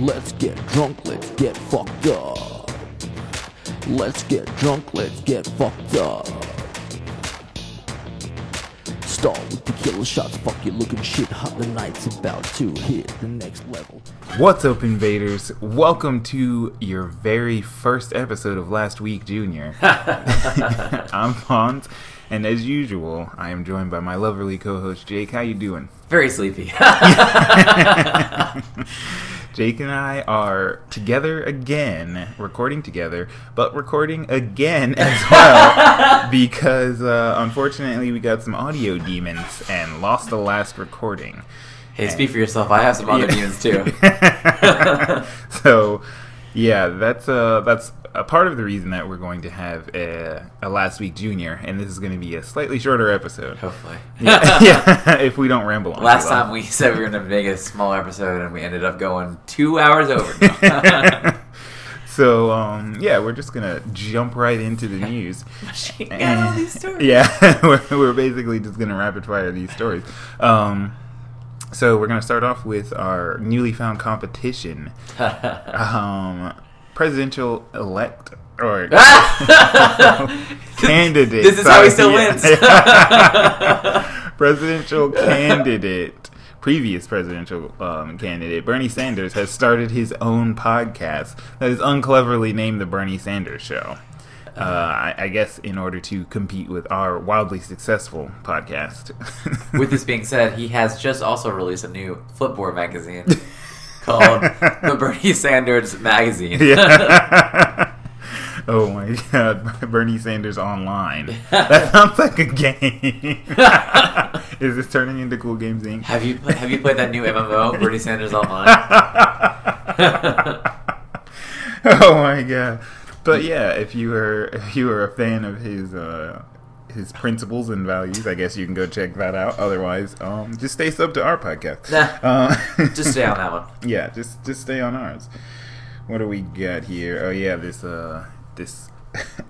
Let's get drunk, let's get fucked up. Let's get drunk, let's get fucked up. Start with tequila shots, fuck you looking shit hot. The night's about to hit the next level. What's up, invaders? Welcome to your very first episode of Last Week Junior. I'm Font, and as usual, I am joined by my lovely co-host Jake. How you doing? Very sleepy. Jake and I are together again, recording together, but recording again as well because uh, unfortunately we got some audio demons and lost the last recording. hey, speak for yourself. I have some other Yeah. demons too. so, yeah, that's uh that's a part of the reason that we're going to have a, a last week junior, and this is going to be a slightly shorter episode. Hopefully. Yeah, yeah, if we don't ramble on. Last time we said we were going to make a small episode and we ended up going two hours over. so um, yeah, we're just gonna jump right into the news. She got all these stories. Yeah, we're, we're basically just gonna rapid fire these stories. Um, so we're gonna start off with our newly found competition, um, presidential elect or candidate. This is how he still wins. presidential candidate. Previous presidential um, candidate Bernie Sanders has started his own podcast that is uncleverly named the Bernie Sanders Show. Uh, I, I guess in order to compete with our wildly successful podcast. With this being said, he has just also released a new Flipboard magazine called the Bernie Sanders Magazine. yeah. oh my god, Bernie Sanders Online. That sounds like a game. Is this turning into Cool Games Inc? Have you have you played that new MMO, Bernie Sanders Online? oh my god. But yeah, if you were if you were a fan of his uh his principles and values, I guess you can go check that out. Otherwise, um, just stay sub to our podcast. Nah. Uh, Just stay on that one. yeah, just just stay on ours. What do we got here? Oh yeah, this uh this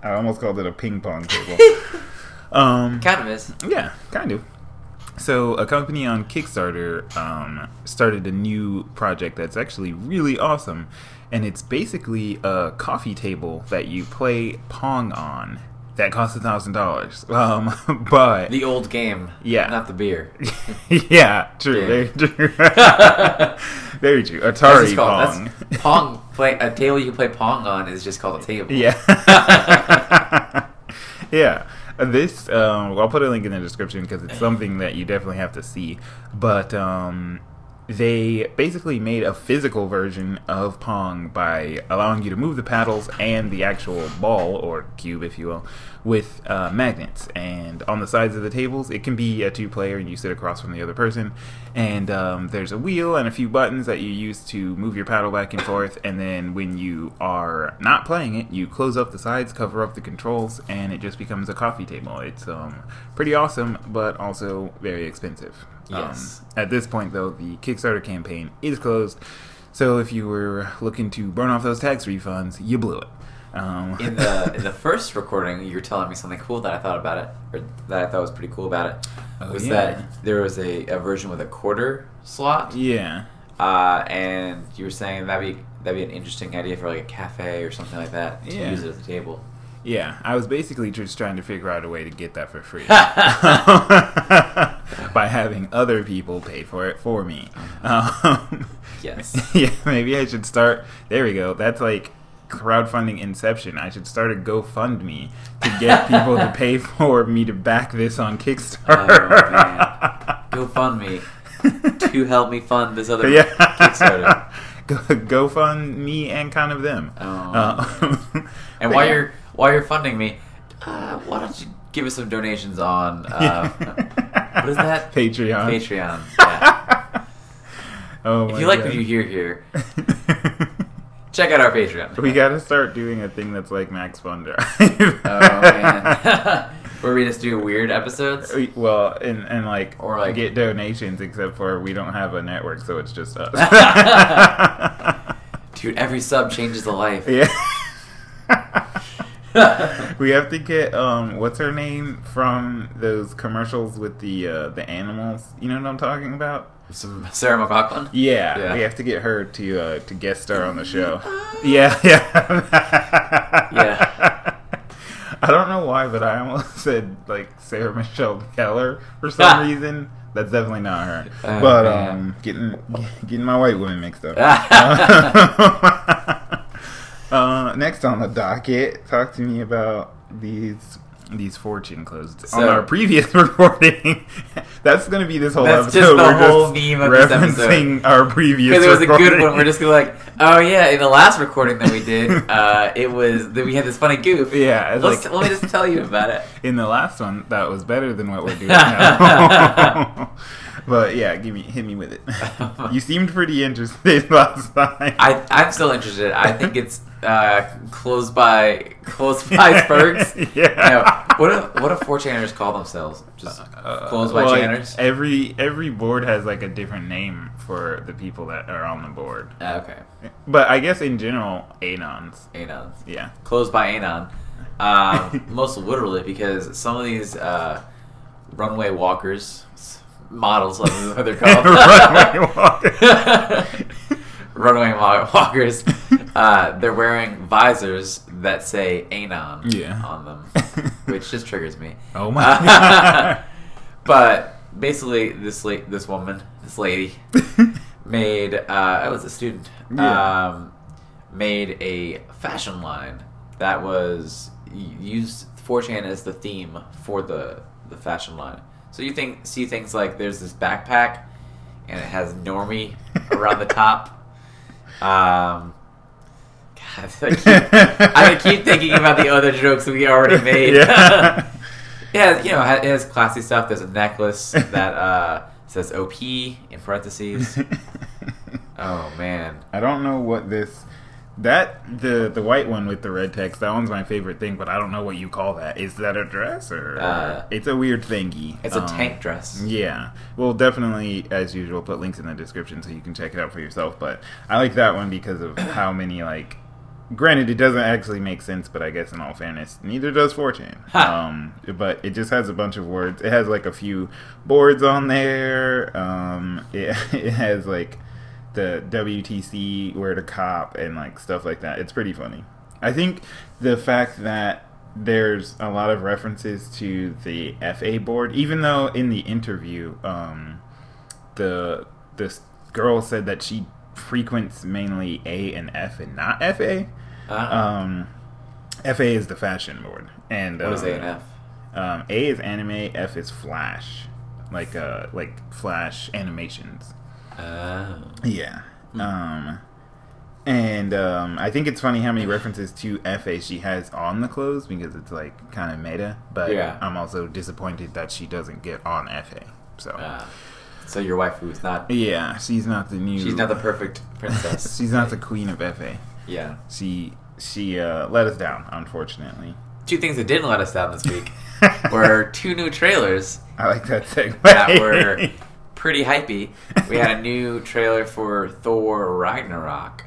I almost called it a ping pong table. um Kind of is. yeah, kind of. So a company on Kickstarter um, started a new project that's actually really awesome, and it's basically a coffee table that you play Pong on. That costs a thousand dollars. Um, but The old game. Yeah. Not the beer. yeah, true, very true, very true. Atari called- Pong. That's Pong. Play a table you can play Pong on is just called a table. Yeah. yeah. This, um, I'll put a link in the description because it's something that you definitely have to see. But um, they basically made a physical version of Pong by allowing you to move the paddles and the actual ball, or cube, if you will, with uh, magnets. And on the sides of the tables, it can be a two player and you sit across from the other person. And um, there's a wheel and a few buttons that you use to move your paddle back and forth. And then when you are not playing it, you close up the sides, cover up the controls, and it just becomes a coffee table. It's um, pretty awesome, but also very expensive. Yes. Um, at this point, though, the Kickstarter campaign is closed. So if you were looking to burn off those tax refunds, you blew it. Um, In the in the first recording, you were telling me something cool that I thought about it, or that I thought was pretty cool about it. Oh, was yeah. that there was a, a version with a quarter slot, yeah. uh, and you were saying that'd be that'd be an interesting idea for like a cafe or something like that to Yeah. use it as a table. Yeah, I was basically just trying to figure out a way to get that for free by having other people pay for it for me. Um, Yes. yeah, maybe I should start. There we go. That's like crowdfunding inception. I should start a GoFundMe to get people to pay for me to back this on Kickstarter. Oh, man. Go to help me fund this other yeah. Kickstarter. Go, go fund me and kind of them. Oh. Uh, And while yeah. you're while you're funding me, uh, why don't you give us some donations on uh, what is that? Patreon. Patreon. Yeah. Oh If you like God. what you hear here, check out our Patreon. we gotta start doing a thing that's like Max Fun Drive. Oh man, where we just do weird episodes. Well, and and like Or, like- get donations, except for we don't have a network, so it's just us. Dude, every sub changes a life. yeah. we have to get um, what's her name from those commercials with the uh, the animals. You know what I'm talking about? Some Sarah McLachlan. Yeah, Yeah. we have to get her to uh, to guest star on the show. Yeah, yeah, Yeah. I don't know why, but I almost said like Sarah Michelle Gellar for some reason. That's definitely not her. Oh, but man. um, getting getting my white women mixed up. Uh, next on the docket, talk to me about these these fortune clothes. on our previous recording, that's going to be this whole That's just episode. the We're whole just theme of referencing our previous. Because it was a good one. We're just like, oh yeah, in the last recording that we did, uh, it was that we had this funny goof. Yeah, like- let me just tell you about it. in the last one that was better than what we're doing now. but yeah, give me hit me with it. you seemed pretty interested last time. I I'm still interested. I think it's uh, closed by closed by Spurgs. yeah. No, what if what if four channers call themselves? Just Uh, closed by well, channers. Every every board has like a different name for the people that are on the board. Ah, okay, But I guess in general, anons. anons. Yeah. Closed by anon. Um, most literally because some of these uh, runway walkers, models, like what they're called. Runway walkers. runway walkers. Uh, they're wearing visors that say anon Yeah. on them, which just triggers me. Oh my god. but basically, this la- this woman, this lady, made. Uh, I was a student. Yeah. Um, made a fashion line that was used 4chan as the theme for the the fashion line. So you think see things like there's this backpack and it has normie around the top. Um, God, I keep, I keep thinking about the other jokes we already made. Yeah. Yeah, you know, it has classy stuff. There's a necklace that uh, says OP in parentheses. Oh man, I don't know what this that the the white one with the red text. That one's my favorite thing, but I don't know what you call that. Is that a dress or Uh, it's a weird thingy? it's a Um, tank dress. Yeah, we'll definitely, as usual, put links in the description so you can check it out for yourself. But I like that one because of how many like. Granted, it doesn't actually make sense, but I guess in all fairness, neither does 4chan. Um, but it just has a bunch of words. It has like a few boards on there. Um, it, it has like the WTC, where to cop, and like stuff like that. It's pretty funny. I think the fact that there's a lot of references to the FA board, even though in the interview, um, the this girl said that she frequents mainly A and F and not FA. Uh, Um, FA is the fashion board, and what is um, A and F? Um, A is anime, F is Flash, like uh, like Flash animations. Oh. Yeah. Hmm. Um, and um, I think it's funny how many references to FA she has on the clothes because it's like kind of meta. But Yeah. I'm also disappointed that she doesn't get on FA. So Uh, so your wife who's not yeah, she's not the new. she's not the perfect princess. she's not the queen of FA. yeah. She she uh, let us down, unfortunately. Two things that didn't let us down this week were two new trailers I like that segment. that were pretty hypey. We had a new trailer for Thor Ragnarok,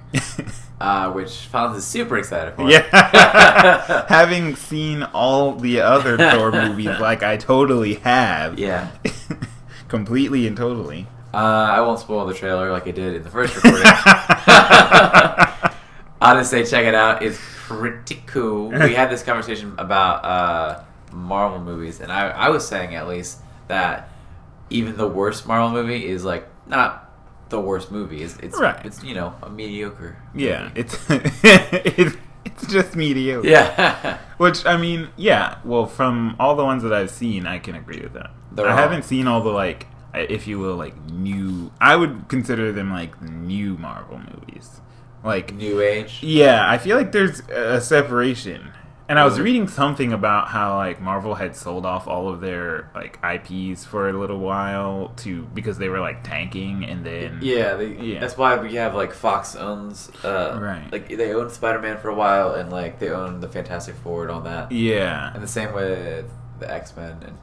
uh, which Fonz is super excited for. Yeah. Having seen all the other Thor movies, like I totally have. Yeah. Completely and totally. Uh, I won't spoil the trailer like I did in the first recording. Say check it out. It's pretty cool. We had this conversation about uh, Marvel movies, and I, I was saying at least that even the worst Marvel movie is like not the worst movie. It's it's, Right. it's you know a mediocre. Yeah, movie. it's it's it's just mediocre. yeah. Which I mean, yeah. Well, from all the ones that I've seen, I can agree with that. They're I all- haven't seen all the like, if you will, like new. I would consider them like new Marvel movies. Like, New Age. yeah, I feel like there's a separation. And I was reading something about how like Marvel had sold off all of their like IPs for a little while to because they were like tanking, and then Yeah, they, Yeah. that's why we have like Fox owns, uh, Right. Like they owned Spider Man for a while, and like they own the Fantastic Four and all that. yeah, And the same with the X Men and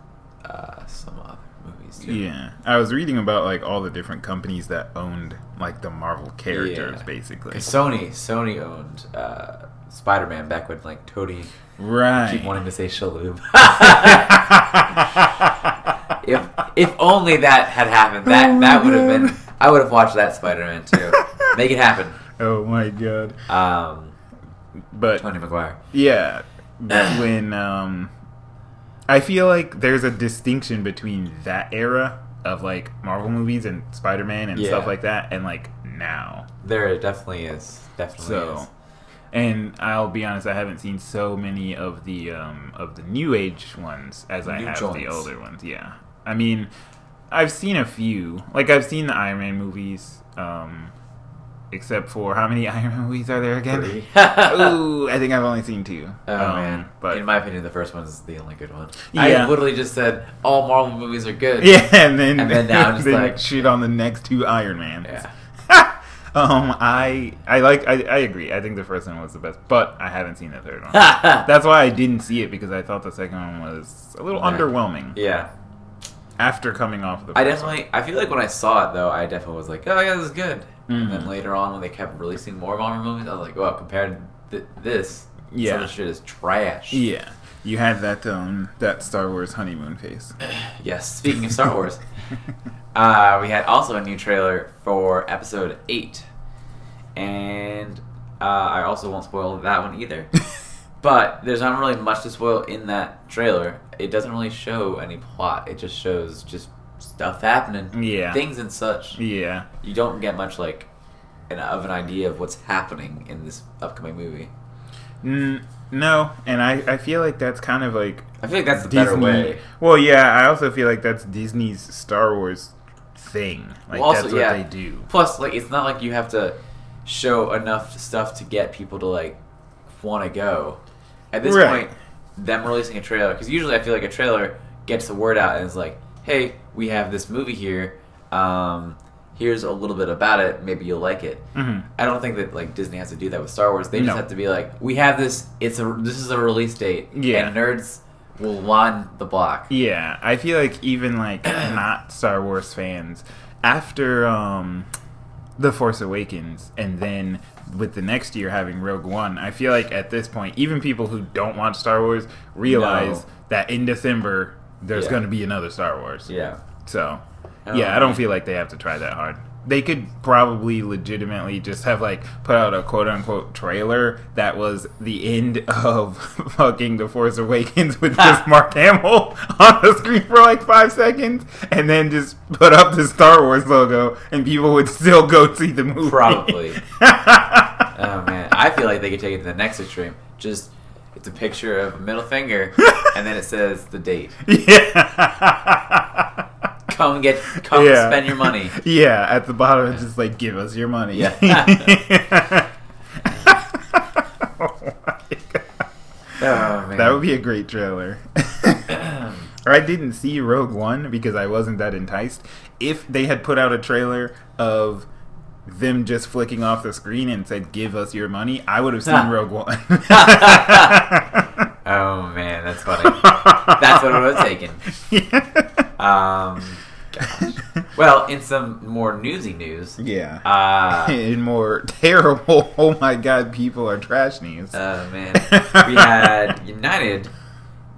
uh, some other movies. too. Yeah, I was reading about like all the different companies that owned like the Marvel characters, Yeah. basically. Sony, Sony owned uh, Spider-Man back when like Tony Right. keep wanting to say Shalhoub. if if only that had happened, that Oh that would have been. I would have watched that Spider-Man too. Make it happen, oh my god! um, But Tony Maguire. yeah, when um, I feel like there's a distinction between that era of like Marvel movies and Spider Man and stuff like that, and like now. There definitely is. Definitely So, is. And I'll be honest, I haven't seen so many of the um, of the new age ones as I have joints. the older ones. Yeah, I mean, I've seen a few. Like I've seen the Iron Man movies, um, except for how many Iron Man movies are there again? Three. Ooh, I think I've only seen two. Oh Um, man! but in my opinion, the first one is the only good one. Yeah. I literally just said all Marvel movies are good. yeah, and then And then now I'm just like- shit on the next two Iron Man. Yeah. Um, I I like I, I agree. I think the first one was the best, but I haven't seen the third one. That's why I didn't see it because I thought the second one was a little underwhelming yeah. after coming off the. I first definitely. I feel like when I saw it though, I definitely was like, oh yeah, this is good. And Mhm. then later on, when they kept releasing more Marvel movies, I was like, well, compared to th- this, Yeah. this shit is trash. One. Yeah, you had that um that Star Wars honeymoon face. Yes. Speaking of Star Wars, uh, we had also a new trailer for Episode Eight, and uh, I also won't spoil that one either. But there's not really much to spoil in that trailer. It doesn't really show any plot. It just shows just stuff happening, Yeah. things and such. Yeah. You don't get much like an, of an idea of what's happening in this upcoming movie. N- no, and I I feel like that's kind of like I feel like that's the Disney. better way. Well, yeah, I also feel like that's Disney's Star Wars thing. Like Well, also, that's what yeah. they do. Plus, like it's not like you have to show enough stuff to get people to like want to go. At this Right. point, them releasing a trailer because usually I feel like a trailer gets the word out and it's like, hey, we have this movie here. Um, here's a little bit about it. Maybe you'll like it. Mhm. I don't think that like Disney has to do that with Star Wars. They just No. have to be like, we have this. It's a this is a release date. Yeah. and nerds will want the block. Yeah, I feel like even like not Star Wars fans after um The Force Awakens and then with the next year having Rogue One, I feel like at this point even people who don't watch Star Wars realize No. that in December there's Yeah. going to be another Star Wars. Yeah. So, Oh, yeah, I don't feel like they have to try that hard. They could probably legitimately just have like put out a quote unquote trailer that was the end of fucking The Force Awakens with just Mark Hamill on the screen for like five seconds, and then just put up the Star Wars logo, and people would still go see the movie. Probably. Oh man, I feel like they could take it to the next extreme. Just it's a picture of a middle finger, and then it says the date. yeah. Come and get, come Yeah. spend your money. Yeah, at the bottom it's just like give us your money. Yeah. oh my god. Oh man, That would be a great trailer. Or I didn't see Rogue One because I wasn't that enticed. If they had put out a trailer of them just flicking off the screen and said "Give us your money," I would have seen Rogue One. oh man, that's funny. That's what it would have taken. Um, gosh. Well, in some more newsy news, yeah. uh, In more terrible, oh my god, people are trash news. Oh man, we had United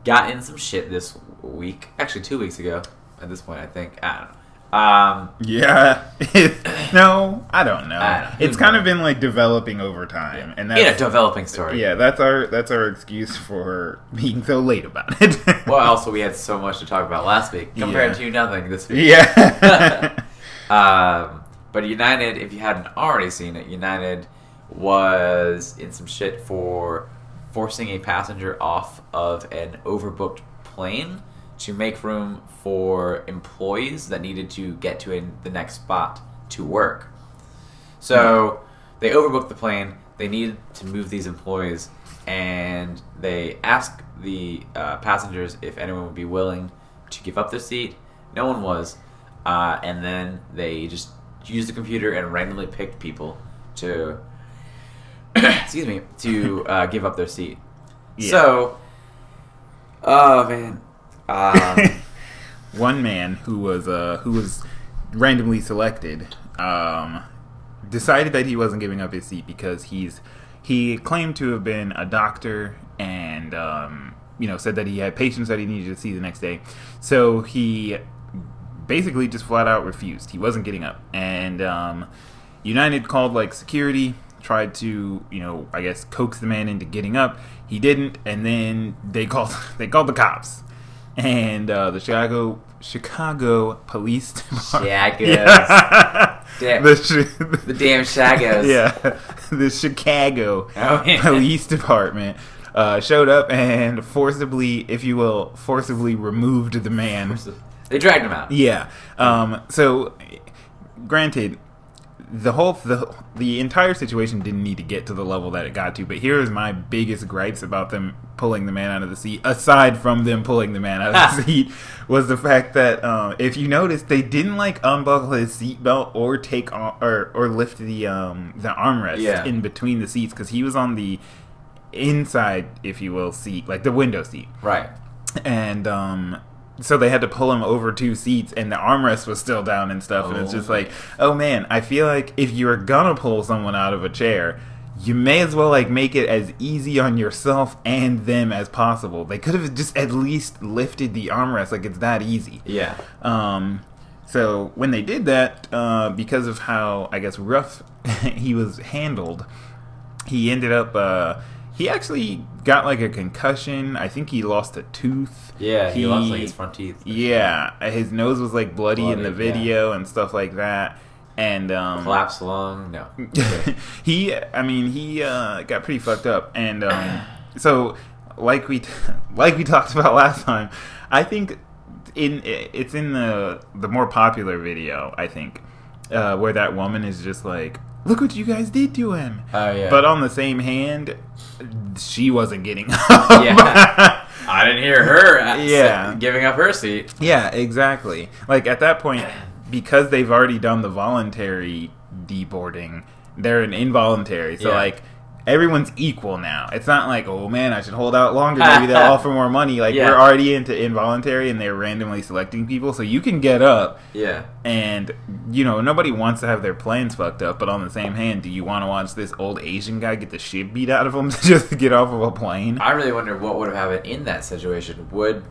got in some shit this week. Actually, two weeks ago. At this point, I think I don't know. Um, Yeah. no, I don't know. I don't. It's kind of been like developing over time, and in a developing story. yeah, that's our that's our excuse for being so late about it. Well, also we had so much to talk about last week compared Yeah. to nothing this week. yeah. Um, but United, if you hadn't already seen it, United was in some shit for forcing a passenger off of an overbooked plane to make room for employees that needed to get to a, the next spot to work. So they overbooked the plane. They needed to move these employees, and they asked the uh, passengers if anyone would be willing to give up their seat. No one was, uh, and then they just used the computer and randomly picked people to, excuse me, to uh, give up their seat. Yeah. So, oh man, um, one man who was uh, who was randomly selected um, decided that he wasn't giving up his seat because he's he claimed to have been a doctor and um, you know said that he had patients that he needed to see the next day. So he basically just flat out refused. He wasn't getting up, and um, United called like security, tried to you know I guess coax the man into getting up. He didn't, and then they called they called the cops, and uh, the Chicago Chicago Police Department. Shagos. Yeah. Damn. the, Chi- The damn Shagos. yeah, the Chicago Oh, yeah. Police Department uh, showed up and forcibly, if you will, forcibly removed the man. They dragged him out. Yeah. Um, so, granted, the whole the the entire situation didn't need to get to the level that it got to. But here is my biggest gripes about them pulling the man out of the seat. Aside from them pulling the man out of the seat, was the fact that um, if you notice, they didn't like unbuckle his seatbelt or take on, or or lift the um, the armrest Yeah. in between the seats because he was on the inside, if you will, seat like the window seat Right. and um so they had to pull him over two seats and the armrest was still down and stuff and it's Oh. just like oh man i feel like if you're gonna pull someone out of a chair you may as well like make it as easy on yourself and them as possible they could have just at least lifted the armrest like it's that easy Yeah. um, so when they did that, uh, because of how I guess rough he was handled, he ended up. Uh, he actually got like a concussion. I think he lost a tooth. Yeah. He, lost like his front teeth. Yeah, his nose was like bloody, in the Bloody, yeah. video and stuff like that. And um, Collapsed lung. No. he i mean he uh, got pretty fucked up and um, so like we like we talked about last time i think in it's in the the more popular video i think uh, where that woman is just like look what you guys did to him Oh yeah. but on the same hand she wasn't getting up Yeah. I didn't hear her. Yeah. Giving up her seat. Yeah, exactly. Like at that point, because they've already done the voluntary deboarding, they're an involuntary. So Yeah. like everyone's equal now. It's not like, oh man, I should hold out longer. Maybe they'll offer more money. Like Yeah. we're already into involuntary, and they're randomly selecting people, so you can get up. Yeah. And you know nobody wants to have their plans fucked up, but on the same hand, do you want to watch this old Asian guy get the shit beat out of him to just get off of a plane? I really wonder what would have happened in that situation. Would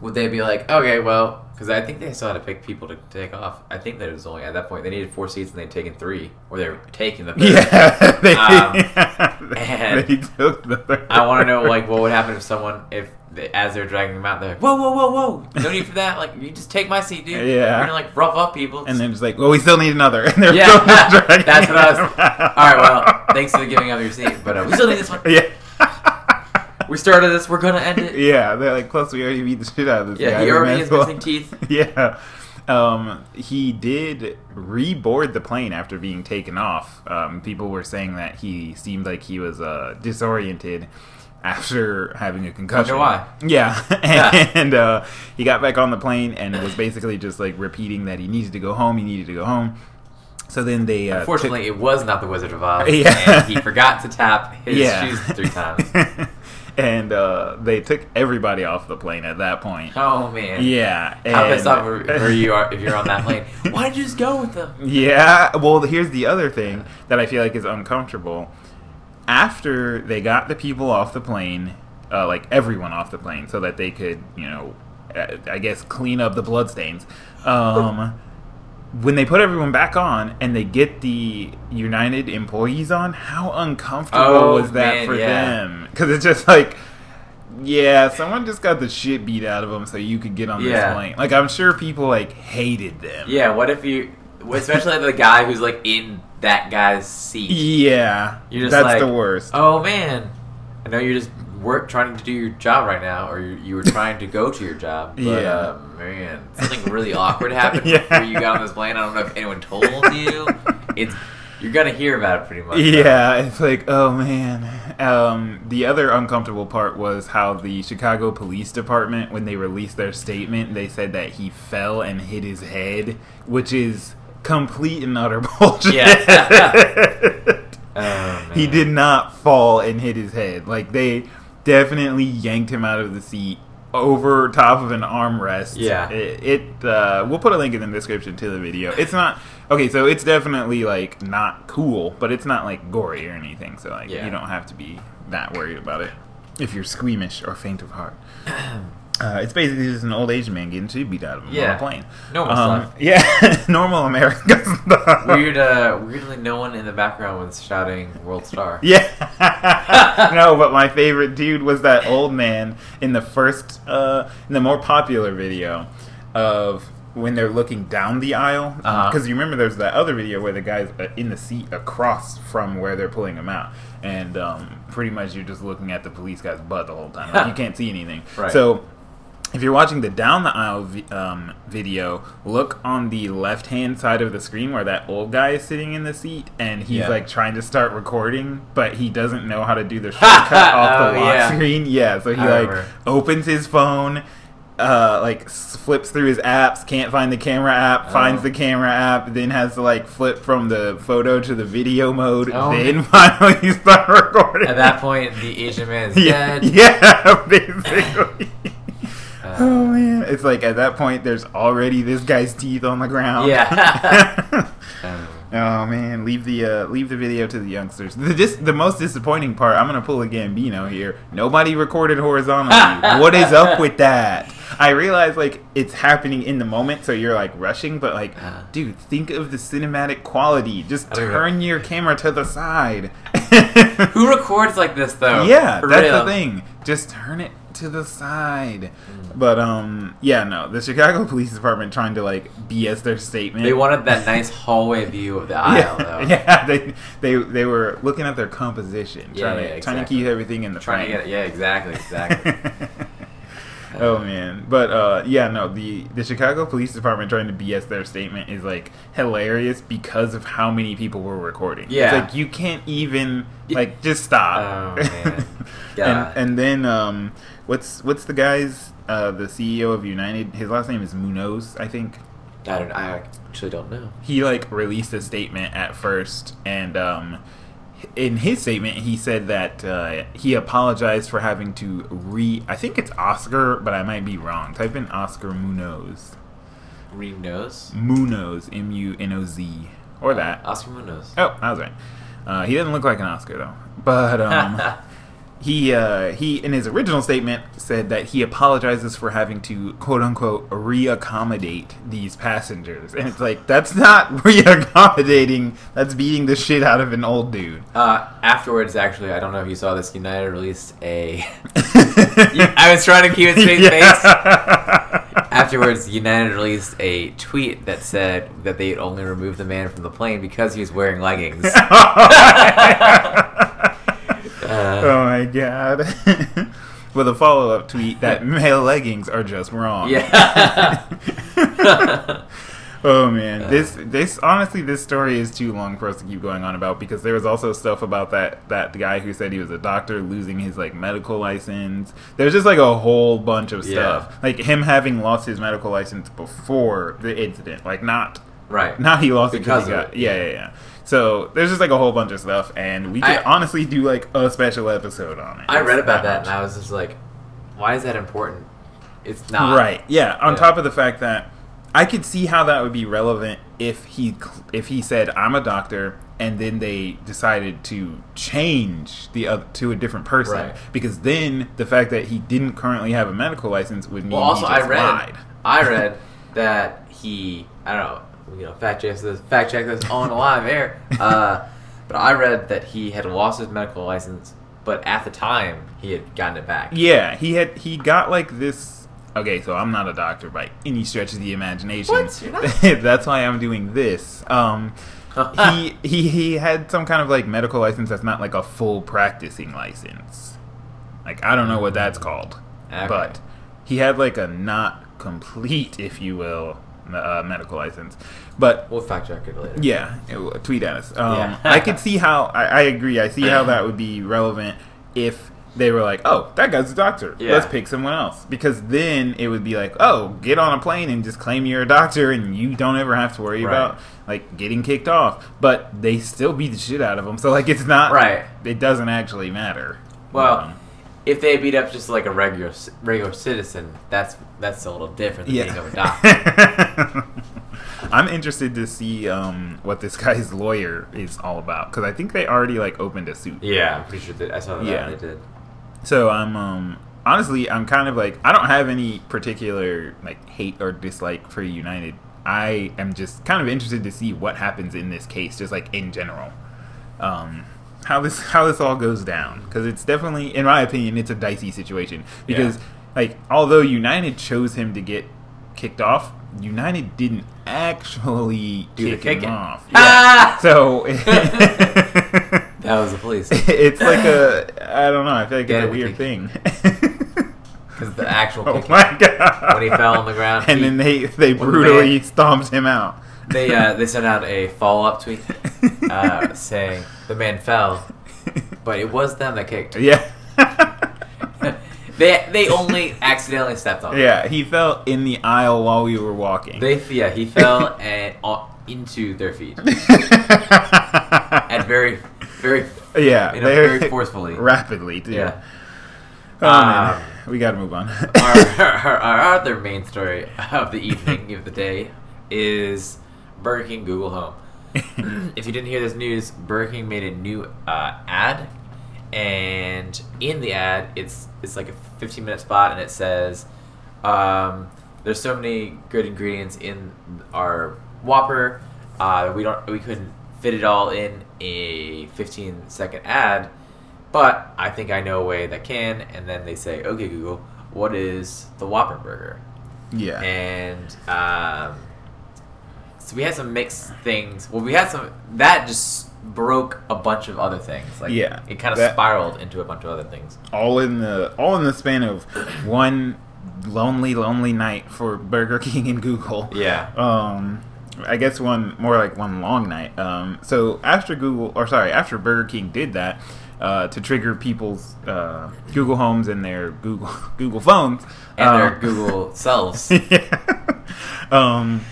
would they be like, okay, well, because I think they still had to pick people to take off. I think that it was only at that point they needed four seats and they'd taken three, or they were taking the third. Yeah, they, Um, and they took the third. I want to know like what would happen if someone if they, as they're dragging them out, they're like, whoa, whoa, whoa, whoa, no need for that. Like you just take my seat, dude. Yeah. We're gonna like rough up people. And then it's like, well, we still need another. And they're Yeah, still dragging that's what I was- all right, well, thanks for giving up your seat, but uh, we still need this one. Yeah. We started this. We're gonna end it. yeah, they're like, plus we already beat the shit out of this Yeah, guy. he we already has well- missing teeth. Yeah. Um, he did reboard the plane after being taken off. Um, people were saying that he seemed like he was uh, disoriented after having a concussion. why. Yeah, and uh, he got back on the plane and was basically just like repeating that he needed to go home. He needed to go home. So then they uh, took- Unfortunately, it was not the Wizard of Oz, Yeah. and he forgot to tap his yeah. shoes three times. And uh, they took everybody off the plane at that point. Oh man, Yeah. How pissed off were, you are, if you're on that plane? Why did you just go with them? Yeah. Well, here's the other thing that I feel like is uncomfortable. After they got the people off the plane, uh, like everyone off the plane, so that they could, you know, uh, I guess clean up the bloodstains. Um, when they put everyone back on and they get the United employees on, how uncomfortable Oh, was that man, for yeah. them? Because it's just like. Yeah, someone just got the shit beat out of them so you could get on Yeah. this plane. Like I'm sure people like hated them. Yeah, what if you, especially the guy who's like in that guy's seat? Yeah, You're just that's like, the worst. Oh man, I know you're just work trying to do your job right now, or you, you were trying to go to your job. But, Yeah. uh, man, something really awkward happened Yeah. before you got on this plane. I don't know if anyone told you. It's you're gonna hear about it pretty much. yeah, it's like, oh man. Um, the other uncomfortable part was how the Chicago Police Department, when they released their statement, they said that he fell and hit his head, which is complete and utter bullshit. Yeah. Oh, he did not fall and hit his head. Like they definitely yanked him out of the seat over top of an armrest. Yeah. it. it uh, we'll put a link in the description to the video. It's not okay, so it's definitely like not cool, but it's not like gory or anything. So like Yeah. you don't have to be that worried about it if you're squeamish or faint of heart. Uh, it's basically just an old Asian man getting shit beat out of him on a plane. Normal Um, stuff. Yeah, normal American stuff. Weird, uh, weirdly, no one in the background was shouting "World Star." Yeah. no, but my favorite dude was that old man in the first, uh, in the more popular video of when they're looking down the aisle. Uh-huh. Because you remember there's that other video where the guy's uh, in the seat across from where they're pulling him out. And um, pretty much you're just looking at the police guy's butt the whole time. Like, you can't see anything. Right. So if you're watching the down the aisle um, video, look on the left hand side of the screen where that old guy is sitting in the seat and he's Yeah. like trying to start recording, but he doesn't know how to do the shortcut off the Oh, lock yeah. screen. Yeah, so he I like remember. opens his phone. Uh, like flips through his apps, can't find the camera app, finds Oh. the camera app, then has to like flip from the photo to the video mode, Oh. then finally start recording. At that point, the Asian man is yeah, dead. yeah, basically. Oh man, it's like at that point there's already this guy's teeth on the ground. Yeah. Oh man, leave the uh, leave the video to the youngsters. The dis- the most disappointing part, I'm gonna pull a Gambino here. Nobody recorded horizontally. what is up with that? I realize like it's happening in the moment, so you're like rushing, but like, Uh. dude, think of the cinematic quality. Just I don't know. turn your camera to the side. Who records like this though? Yeah, For that's real. the thing. Just turn it to the side. But um, yeah, no, the Chicago Police Department trying to like BS their statement. They wanted that nice hallway view of the aisle yeah, though. yeah, they they they were looking at their composition, Yeah, trying to yeah, trying to keep everything in the Trying to frame. get it. Yeah, exactly, exactly. oh man, but uh, yeah, no, the the Chicago Police Department trying to BS their statement is like hilarious because of how many people were recording. Yeah. it's like you can't even like just stop. Oh, and and then um, what's what's the guy's uh, the CEO of United? His last name is Munoz, I think. I don't. I actually don't know. He like released a statement at first, and um, in his statement he said that uh, he apologized for having to re. I think it's Oscar, but I might be wrong. Type in Oscar Munoz. Munoz. Munoz, M U N O Z, or that. Oscar Munoz. Oh, I was right. Uh, he didn't look like an Oscar though. But um, he uh, he in his original statement said that he apologizes for having to quote unquote reaccommodate these passengers, and it's like that's not reaccommodating. That's beating the shit out of an old dude. Uh, afterwards, actually, I don't know if you saw this. United released a. I was trying to keep it straight face. Afterwards, United released a tweet that said that they'd only removed the man from the plane because he was wearing leggings. My god. With a follow up tweet that male leggings are just wrong. yeah. Oh man, Uh. this this honestly this story is too long for us to keep going on about because there was also stuff about that that guy who said he was a doctor losing his like medical license. There's just like a whole bunch of Yeah. stuff, like him having lost his medical license before the incident, like not right. not he lost Because it because he of got it, yeah yeah. yeah yeah. So there's just like a whole bunch of stuff, and we could I- honestly do like a special episode on it. I read about that much. and I was just like, why is that important? It's not. Right. Yeah. On Yeah. top of the fact that I could see how that would be relevant if he if he said I'm a doctor and then they decided to change the other to a different person Right. because then the fact that he didn't currently have a medical license would mean Well, also, he I read, lied. I read that he, I don't know, you know, fact check this, fact check this on live air. Uh, but I read that he had lost his medical license, but at the time he had gotten it back. Yeah, he had he got like this. Okay, so I'm not a doctor by any stretch of the imagination. What? You're not? that's why I'm doing this. Um, he he he had some kind of like medical license that's not like a full practicing license. Like I don't know what that's called, Okay. but he had like a not complete, if you will, uh, medical license. But We'll fact check it later. yeah, it tweet at us. Um, Yeah. I could see how. I, I agree. I see how that would be relevant if they were like, "Oh, that guy's a doctor. Yeah. Let's pick someone else." Because then it would be like, "Oh, get on a plane and just claim you're a doctor, and you don't ever have to worry Right. about like getting kicked off." But they still beat the shit out of them, So like, it's not Right. It doesn't actually matter. Well, Um, if they beat up just like a regular regular citizen, that's that's a little different than being of a doctor. I'm interested to see um, what this guy's lawyer is all about because I think they already like opened a suit. yeah, I'm pretty sure that I saw that Yeah. they did. So I'm um honestly I'm kind of like I don't have any particular like hate or dislike for United. I am just kind of interested to see what happens in this case, just like in general. Um, how this how this all goes down because it's definitely, in my opinion, it's a dicey situation because Yeah. like although United chose him to get kicked off, United didn't actually Do the kick him off. Ah! So That was the police. it's like a I don't know. I feel like Get it's a weird kicking. thing. Because the actual oh my god! when he fell on the ground, and he- then they they the brutally man- stomped him out. They uh, they sent out a follow up tweet uh, saying the man fell, but it was them that kicked. yeah. They they only accidentally stepped on. him. yeah, he fell in the aisle while we were walking. They yeah he fell and on, into their feet and very very yeah, you know, very forcefully. rapidly too. yeah. Oh, man. Um, we gotta move on. our, our, our other main story of the evening of the day is Burger King Google Home. if you didn't hear this news, Burger King made a new uh, ad, and in the ad, it's it's like a 15 minute spot, and it says, um, "There's so many good ingredients in our Whopper, uh, we don't we couldn't fit it all in a 15 second ad." But I think I know a way that can, and then they say, "Okay, Google, what is the Whopper burger?" yeah. And um, so we had some mixed things. Well, we had some that just broke a bunch of other things. Like, Yeah, it kind of spiraled into a bunch of other things. all in the all in the span of one lonely, lonely night for Burger King and Google. Yeah. um i guess one more like one long night um so after google or sorry after burger king did that uh, to trigger people's uh, google homes and their google google phones And their um, Google selves. yeah. um,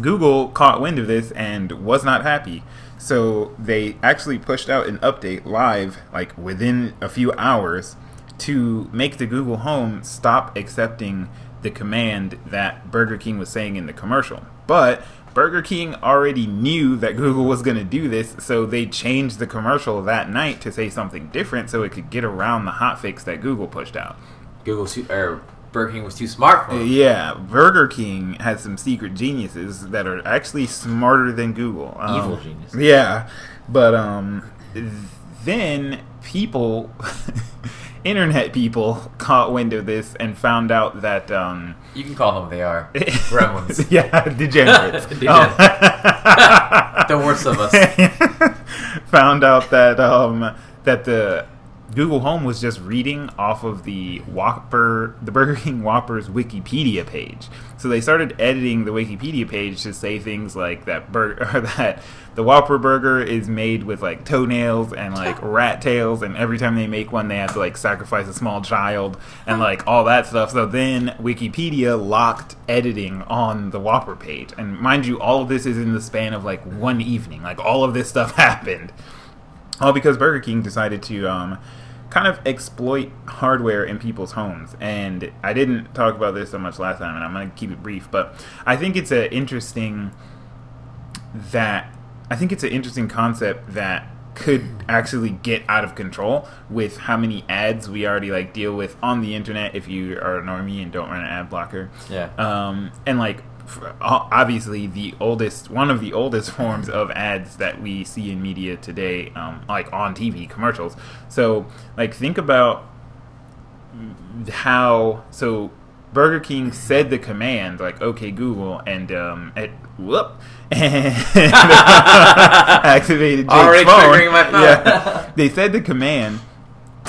Google caught wind of this and was not happy. So they actually pushed out an update live, like within a few hours, to make the Google Home stop accepting the command that Burger King was saying in the commercial. But Burger King already knew that Google was going to do this, so they changed the commercial that night to say something different so it could get around the hotfix that Google pushed out. Google or Burger King was too smart for them. Yeah, Burger King has some secret geniuses that are actually smarter than Google. Um, Evil geniuses. Yeah, but um, then people, internet people, caught wind of this and found out that um, You can call them they are. Gremlins. yeah, degenerates. Degenerate. Oh. The worst of us. found out that um, that the Google Home was just reading off of the Whopper, the Burger King Whopper's Wikipedia page. So they started editing the Wikipedia page to say things like that burger, or that the Whopper burger is made with like toenails and like rat tails, and every time they make one, they have to like sacrifice a small child and like all that stuff. So then Wikipedia locked editing on the Whopper page, and mind you, all of this is in the span of like one evening. Like all of this stuff happened. All because Burger King decided to um, kind of exploit hardware in people's homes. And I didn't talk about this so much last time, and I'm going to keep it brief. But I think it's an interesting that I think it's an interesting concept that could actually get out of control with how many ads we already like deal with on the internet if you are a normie and don't run an ad blocker Yeah. um, and like obviously the oldest one of the oldest forms of ads that we see in media today um, like on tv commercials so like think about how so burger king said the command like okay google and um it whoop and activated Jake's Already phone. triggering my phone. yeah they said the command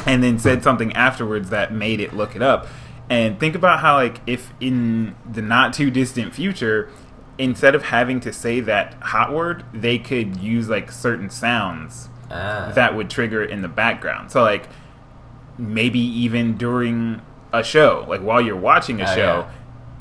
and then said something afterwards that made it look it up. And think about how, like, if in the not too distant future, instead of having to say that hot word, they could use like certain sounds Ah. that would trigger in the background. So, like, maybe even during a show, like while you're watching a Oh, show,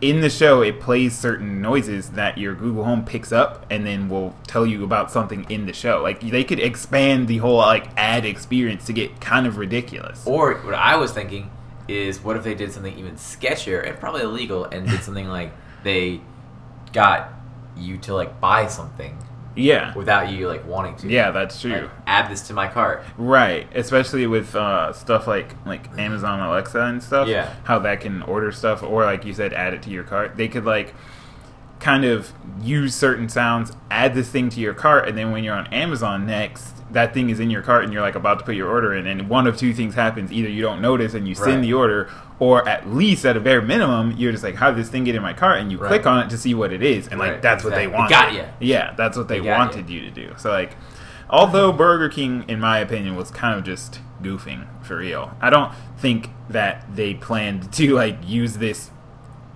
in the show it plays certain noises that your Google Home picks up and then will tell you about something in the show. Like they could expand the whole like ad experience to get kind of ridiculous. Or what I was thinking is, what if they did something even sketchier and probably illegal, and did something like they got you to like buy something Yeah. without you like wanting to. Yeah, that's true. Like, add this to my cart. Right, especially with uh, stuff like like Amazon Alexa and stuff. Yeah. how that can order stuff, or like you said, add it to your cart. They could like kind of use certain sounds, add this thing to your cart, and then when you're on Amazon next, that thing is in your cart, and you're like about to put your order in, and one of two things happens: either you don't notice and you Right. send the order, or at least at a bare minimum, you're just like, "How did this thing get in my cart?" and you Right. click on it to see what it is, and like Right, that's what they exactly. want. Got you. Yeah, that's what they They wanted you to do. So like, although Burger King, in my opinion, was kind of just goofing for real. I don't think that they planned to like use this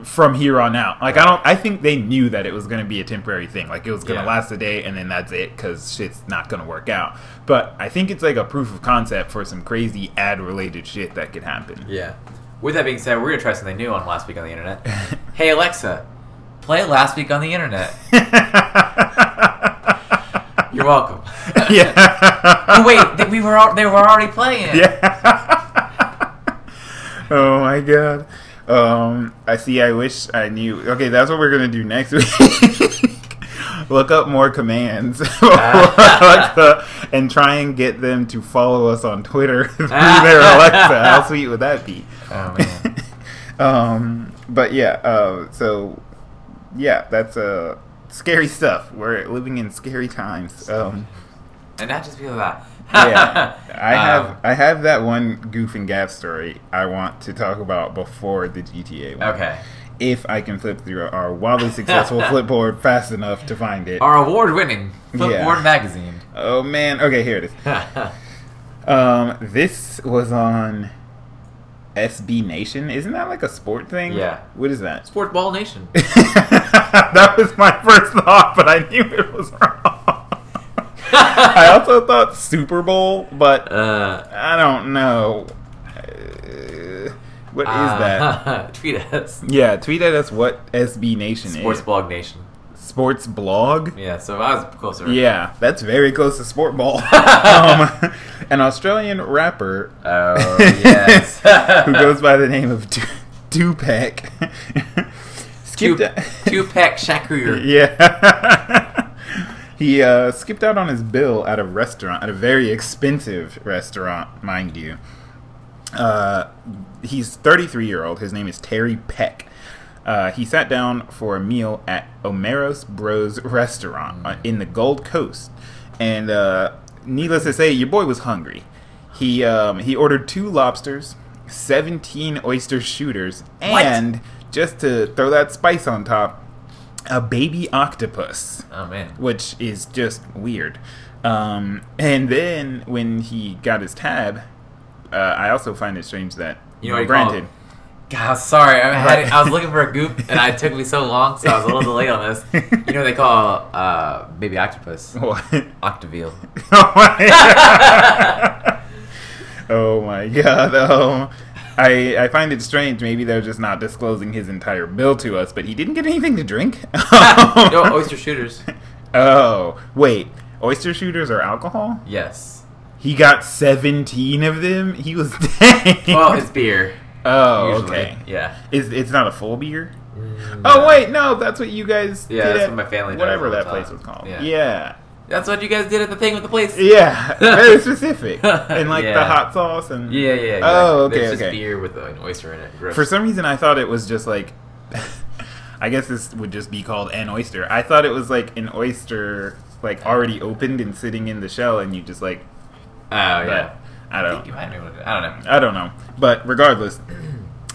from here on out. Like I don't. I think they knew that it was going to be a temporary thing. Like it was going to Yeah. last a day and then that's it because shit's not going to work out. But I think it's like a proof of concept for some crazy ad related shit that could happen. Yeah. With that being said, we're gonna try something new on Last Week on the Internet. hey Alexa, play Last Week on the Internet. You're welcome. yeah. oh wait, they, we were al- they were already playing. Yeah. oh my god. Um, I see. I wish I knew. Okay, that's what we're gonna do next week. Look up more commands Alexa and try and get them to follow us on Twitter through their Alexa. How sweet would that be? Oh man. um, but yeah. Uh, so yeah, that's uh, scary stuff. We're living in scary times. Um, And not just because of that. Yeah, I have Um, I have that one goof and gaff story I want to talk about before the GTA one. okay. If I can flip through our wildly successful flipboard fast enough to find it. Our award-winning Flipboard Yeah. magazine. Oh man, okay, here it is. Um, this was on SB Nation. Isn't that like a sport thing? Yeah. What is that? Sports Ball Nation. that was my first thought, but I knew it was wrong. I also thought Super Bowl, but Uh, I don't know. Uh, what is that? uh, Tweet us. Yeah, tweet at us what SB Nation is. Sports is. Blog Nation. Sports blog? Yeah, so I was closer. Yeah, that's very close to sport ball. um, an Australian rapper Oh yes. who goes by the name of Tu- Tupac. Two, skipped out- Tupac Shakur. Yeah. He uh, skipped out on his bill at a restaurant, at a very expensive restaurant, mind you. Uh, he's 33 year old. His name is Terry Peck. Uh, he sat down for a meal at Omeros Bros restaurant uh, in the Gold Coast, and uh, needless to say, your boy was hungry. He um, he ordered two lobsters, 17 oyster shooters, What? and just to throw that spice on top, a baby octopus Oh man. which is just weird. Um, and then when he got his tab, uh, I also find it strange that You know what Brandon. God, sorry. I, had, I was looking for a goop, and it took me so long, so I was a little delayed on this. You know what they call uh, baby octopus? What? Octaville. oh my! oh my god! Um, I I find it strange. Maybe they're just not disclosing his entire bill to us, but he didn't get anything to drink. no, oyster shooters. Oh wait, oyster shooters are alcohol? Yes. He got seventeen of them. He was dang. Well, it's beer. oh usually. okay. Yeah. Is it's not a full beer? Mm, Oh no. wait, no, that's what you guys. Yeah, did that's at what my family Whatever that time. place was called. Yeah. Yeah, That's what you guys did at the thing with the place. yeah, very specific. And like the hot sauce and Yeah, yeah. yeah. Oh, okay, There's okay. beer with an oyster in it. Gross. For some reason, I thought it was just like. I guess this would just be called an oyster. I thought it was like an oyster, like already opened and sitting in the shell, and you just like. oh yeah. I I don't. think you might know what it is. I don't know. I don't know. But regardless,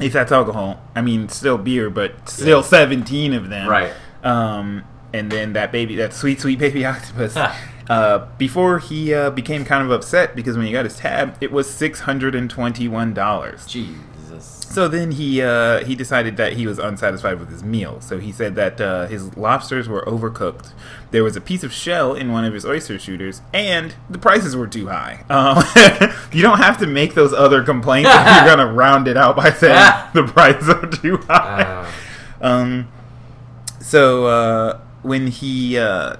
if that's alcohol, I mean, still beer, but still Yeah. 17 of them. Right. Um, and then that baby, that sweet, sweet baby octopus. uh, before he uh, became kind of upset because when he got his tab, it was $621. Jesus. So then he uh, he decided that he was unsatisfied with his meal. So he said that uh, his lobsters were overcooked. There was a piece of shell in one of his oyster shooters, and the prices were too high. Um, you don't have to make those other complaints if you're gonna round it out by saying the prices are too high. Uh, Um, so uh, when he, uh,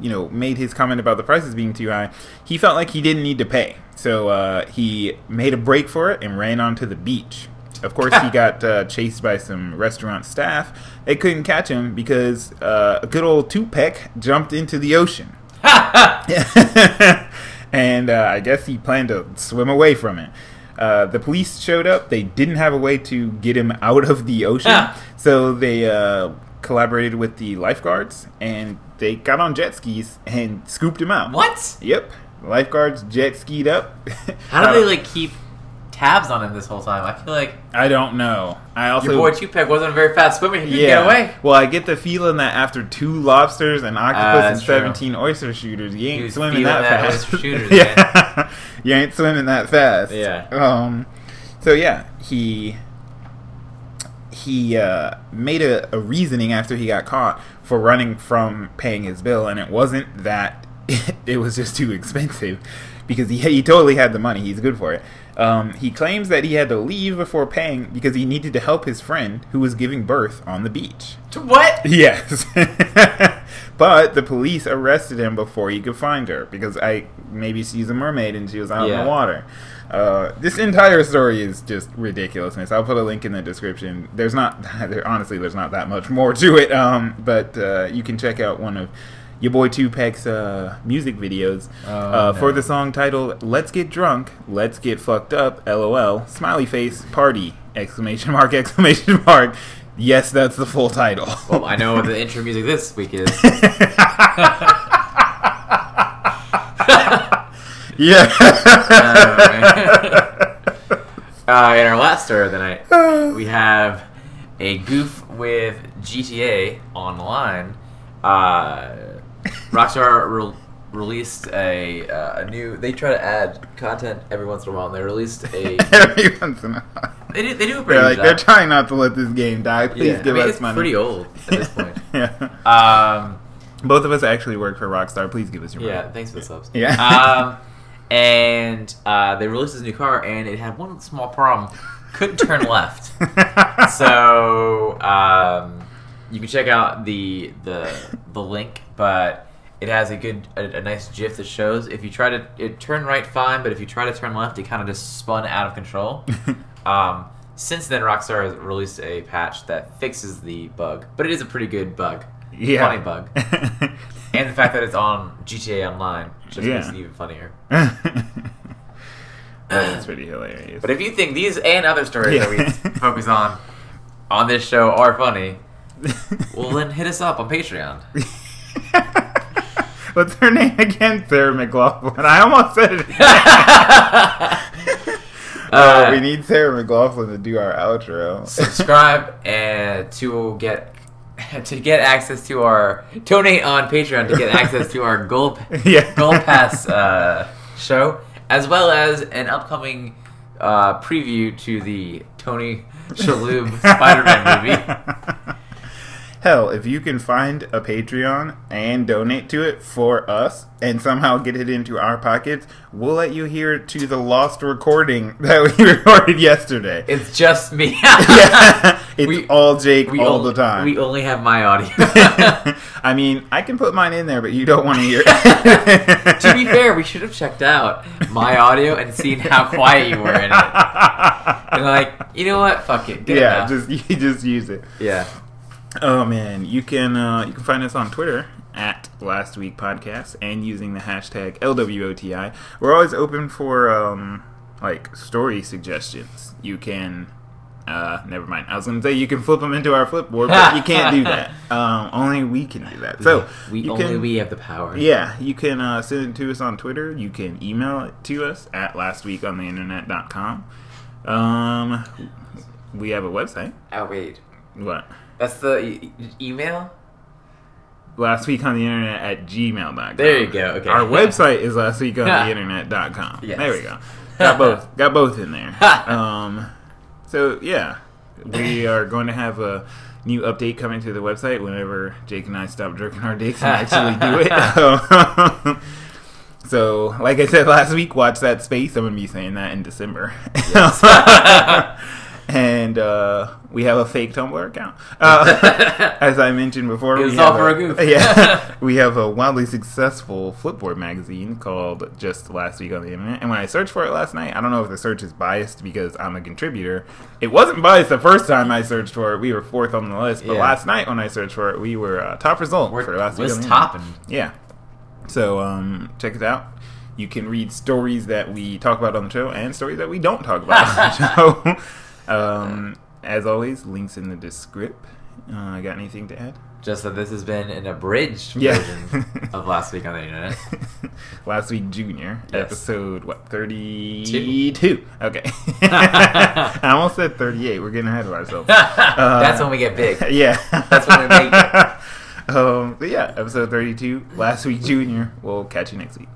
you know, made his comment about the prices being too high, he felt like he didn't need to pay. So uh, he made a break for it and ran onto the beach. Of course, he got uh, chased by some restaurant staff. They couldn't catch him because uh, a good old Tupac jumped into the ocean. and uh, I guess he planned to swim away from it. Uh, the police showed up. They didn't have a way to get him out of the ocean, Ah. so they uh, collaborated with the lifeguards and they got on jet skis and scooped him out. What? Yep, lifeguards jet skied up. How do Uh, they like keep tabs on him this whole time? I feel like I don't know. I also your boy Tupac wasn't a very fast swimmer. He yeah. get away. Well, I get the feeling that after two lobsters, an octopus, Ah, and true. seventeen oyster shooters, you ain't swimming that, that fast. shooters, yeah, you ain't swimming that fast. Yeah. Um. So yeah, he he uh, made a, a reasoning after he got caught for running from paying his bill, and it wasn't that it was just too expensive because he he totally had the money. He's good for it. Um, he claims that he had to leave before paying because he needed to help his friend who was giving birth on the beach. To what? Yes. but the police arrested him before he could find her because I maybe she's a mermaid and she was out in the water. Uh, this entire story is just ridiculousness. I'll put a link in the description. There's not, there, honestly, there's not that much more to it. Um, but uh, you can check out one of your boy Tupac's uh, music videos Oh, uh, for the song titled "Let's Get Drunk, Let's Get Fucked Up." LOL. Smiley face party! Exclamation mark! Exclamation mark! Yes, that's the full title. Well, I know what the intro music this week is. yeah. uh, in our last story of the night, we have a goof with GTA Online. Uh, Rockstar re- released a, uh, a new. They try to add content every once in a while, and they released a. Every once in a while. They do, they do a pretty They're good like they're trying not to let this game die. Please Yeah, give I mean, us it's money. pretty old at this point. yeah. Um, Both of us actually work for Rockstar. Please give us your money. yeah, thanks for the subs. Yeah. Um, and uh, they released this new car, and it had one small problem: couldn't turn left. so um, you can check out the the the link, but it has a good a, a nice GIF that shows if you try to it turn right fine, but if you try to turn left, it kind of just spun out of control. Um, since then, Rockstar has released a patch that fixes the bug, but it is a pretty good bug, yeah. funny bug, and the fact that it's on GTA Online just makes it even funnier. That's pretty hilarious. But if you think these and other stories that we focus on on this show are funny, well then hit us up on Patreon. What's her name again? Sarah McLachlan. I almost said it. Uh, Uh, we need Sarah McLachlan to do our outro. Subscribe and to get to get access to our donate on Patreon to get access to our gold yeah. gold pass uh, show as well as an upcoming uh, preview to the Tony Shalhoub Spider-Man movie. Hell, if you can find a Patreon and donate to it for us and somehow get it into our pockets, we'll let you hear to the lost recording that we recorded yesterday. It's just me. yeah, it's We- all Jake We all only, the time. We only have my audio. I mean, I can put mine in there, but you don't want to hear it. to be fair, we should have checked out my audio and seen how quiet you were in it. And like, you know what? Fuck it. Yeah, enough. just you just use it. yeah. Oh man, you can uh, you can find us on Twitter at Last Week Podcast and using the hashtag LWOTI. We're always open for um, like story suggestions. You can. Uh, never mind. I was gonna say you can flip them into our flipboard, but you can't do that. Um, only we can do that. So we you only can, we have the power. Yeah, you can uh, send it to us on Twitter. You can email it to us at lastweekontheinternet.com. Um, we have a website. Oh wait, What? That's the e- email. last week on the internet at gmail.com. There you go, okay. Our website is last week on the internet.com. Yes. There we go. Got both. Got both in there. um, so yeah, we are going to have a new update coming to the website whenever Jake and I stop jerking our dicks and actually do it. so, like I said last week, watch that space. I'm gonna be saying that in December. And uh, we have a fake Tumblr account. Uh, as I mentioned before, It was we all have for a goof. Yeah, we have a wildly successful Flipboard magazine called Just Last Week on the Internet. And when I searched for it last night, I don't know if the search is biased because I'm a contributor. It wasn't biased the first time I searched for it. We were fourth on the list, but Yeah. last night when I searched for it, we were uh, top result We're, for last week. was on the Internet. topping. Yeah. So um, check it out. You can read stories that we talk about on the show and stories that we don't talk about on the show. Um, as always, links in the description. Uh, got anything to add? Just that this has been an abridged Yeah. version of last week on the internet. Last week, Junior, Yes. episode what thirty-two? Okay, I almost said thirty-eight. We're getting ahead of ourselves. That's when we get big. Yeah, That's when we make Um, but yeah, episode thirty-two. Last week, Junior. We'll catch you next week.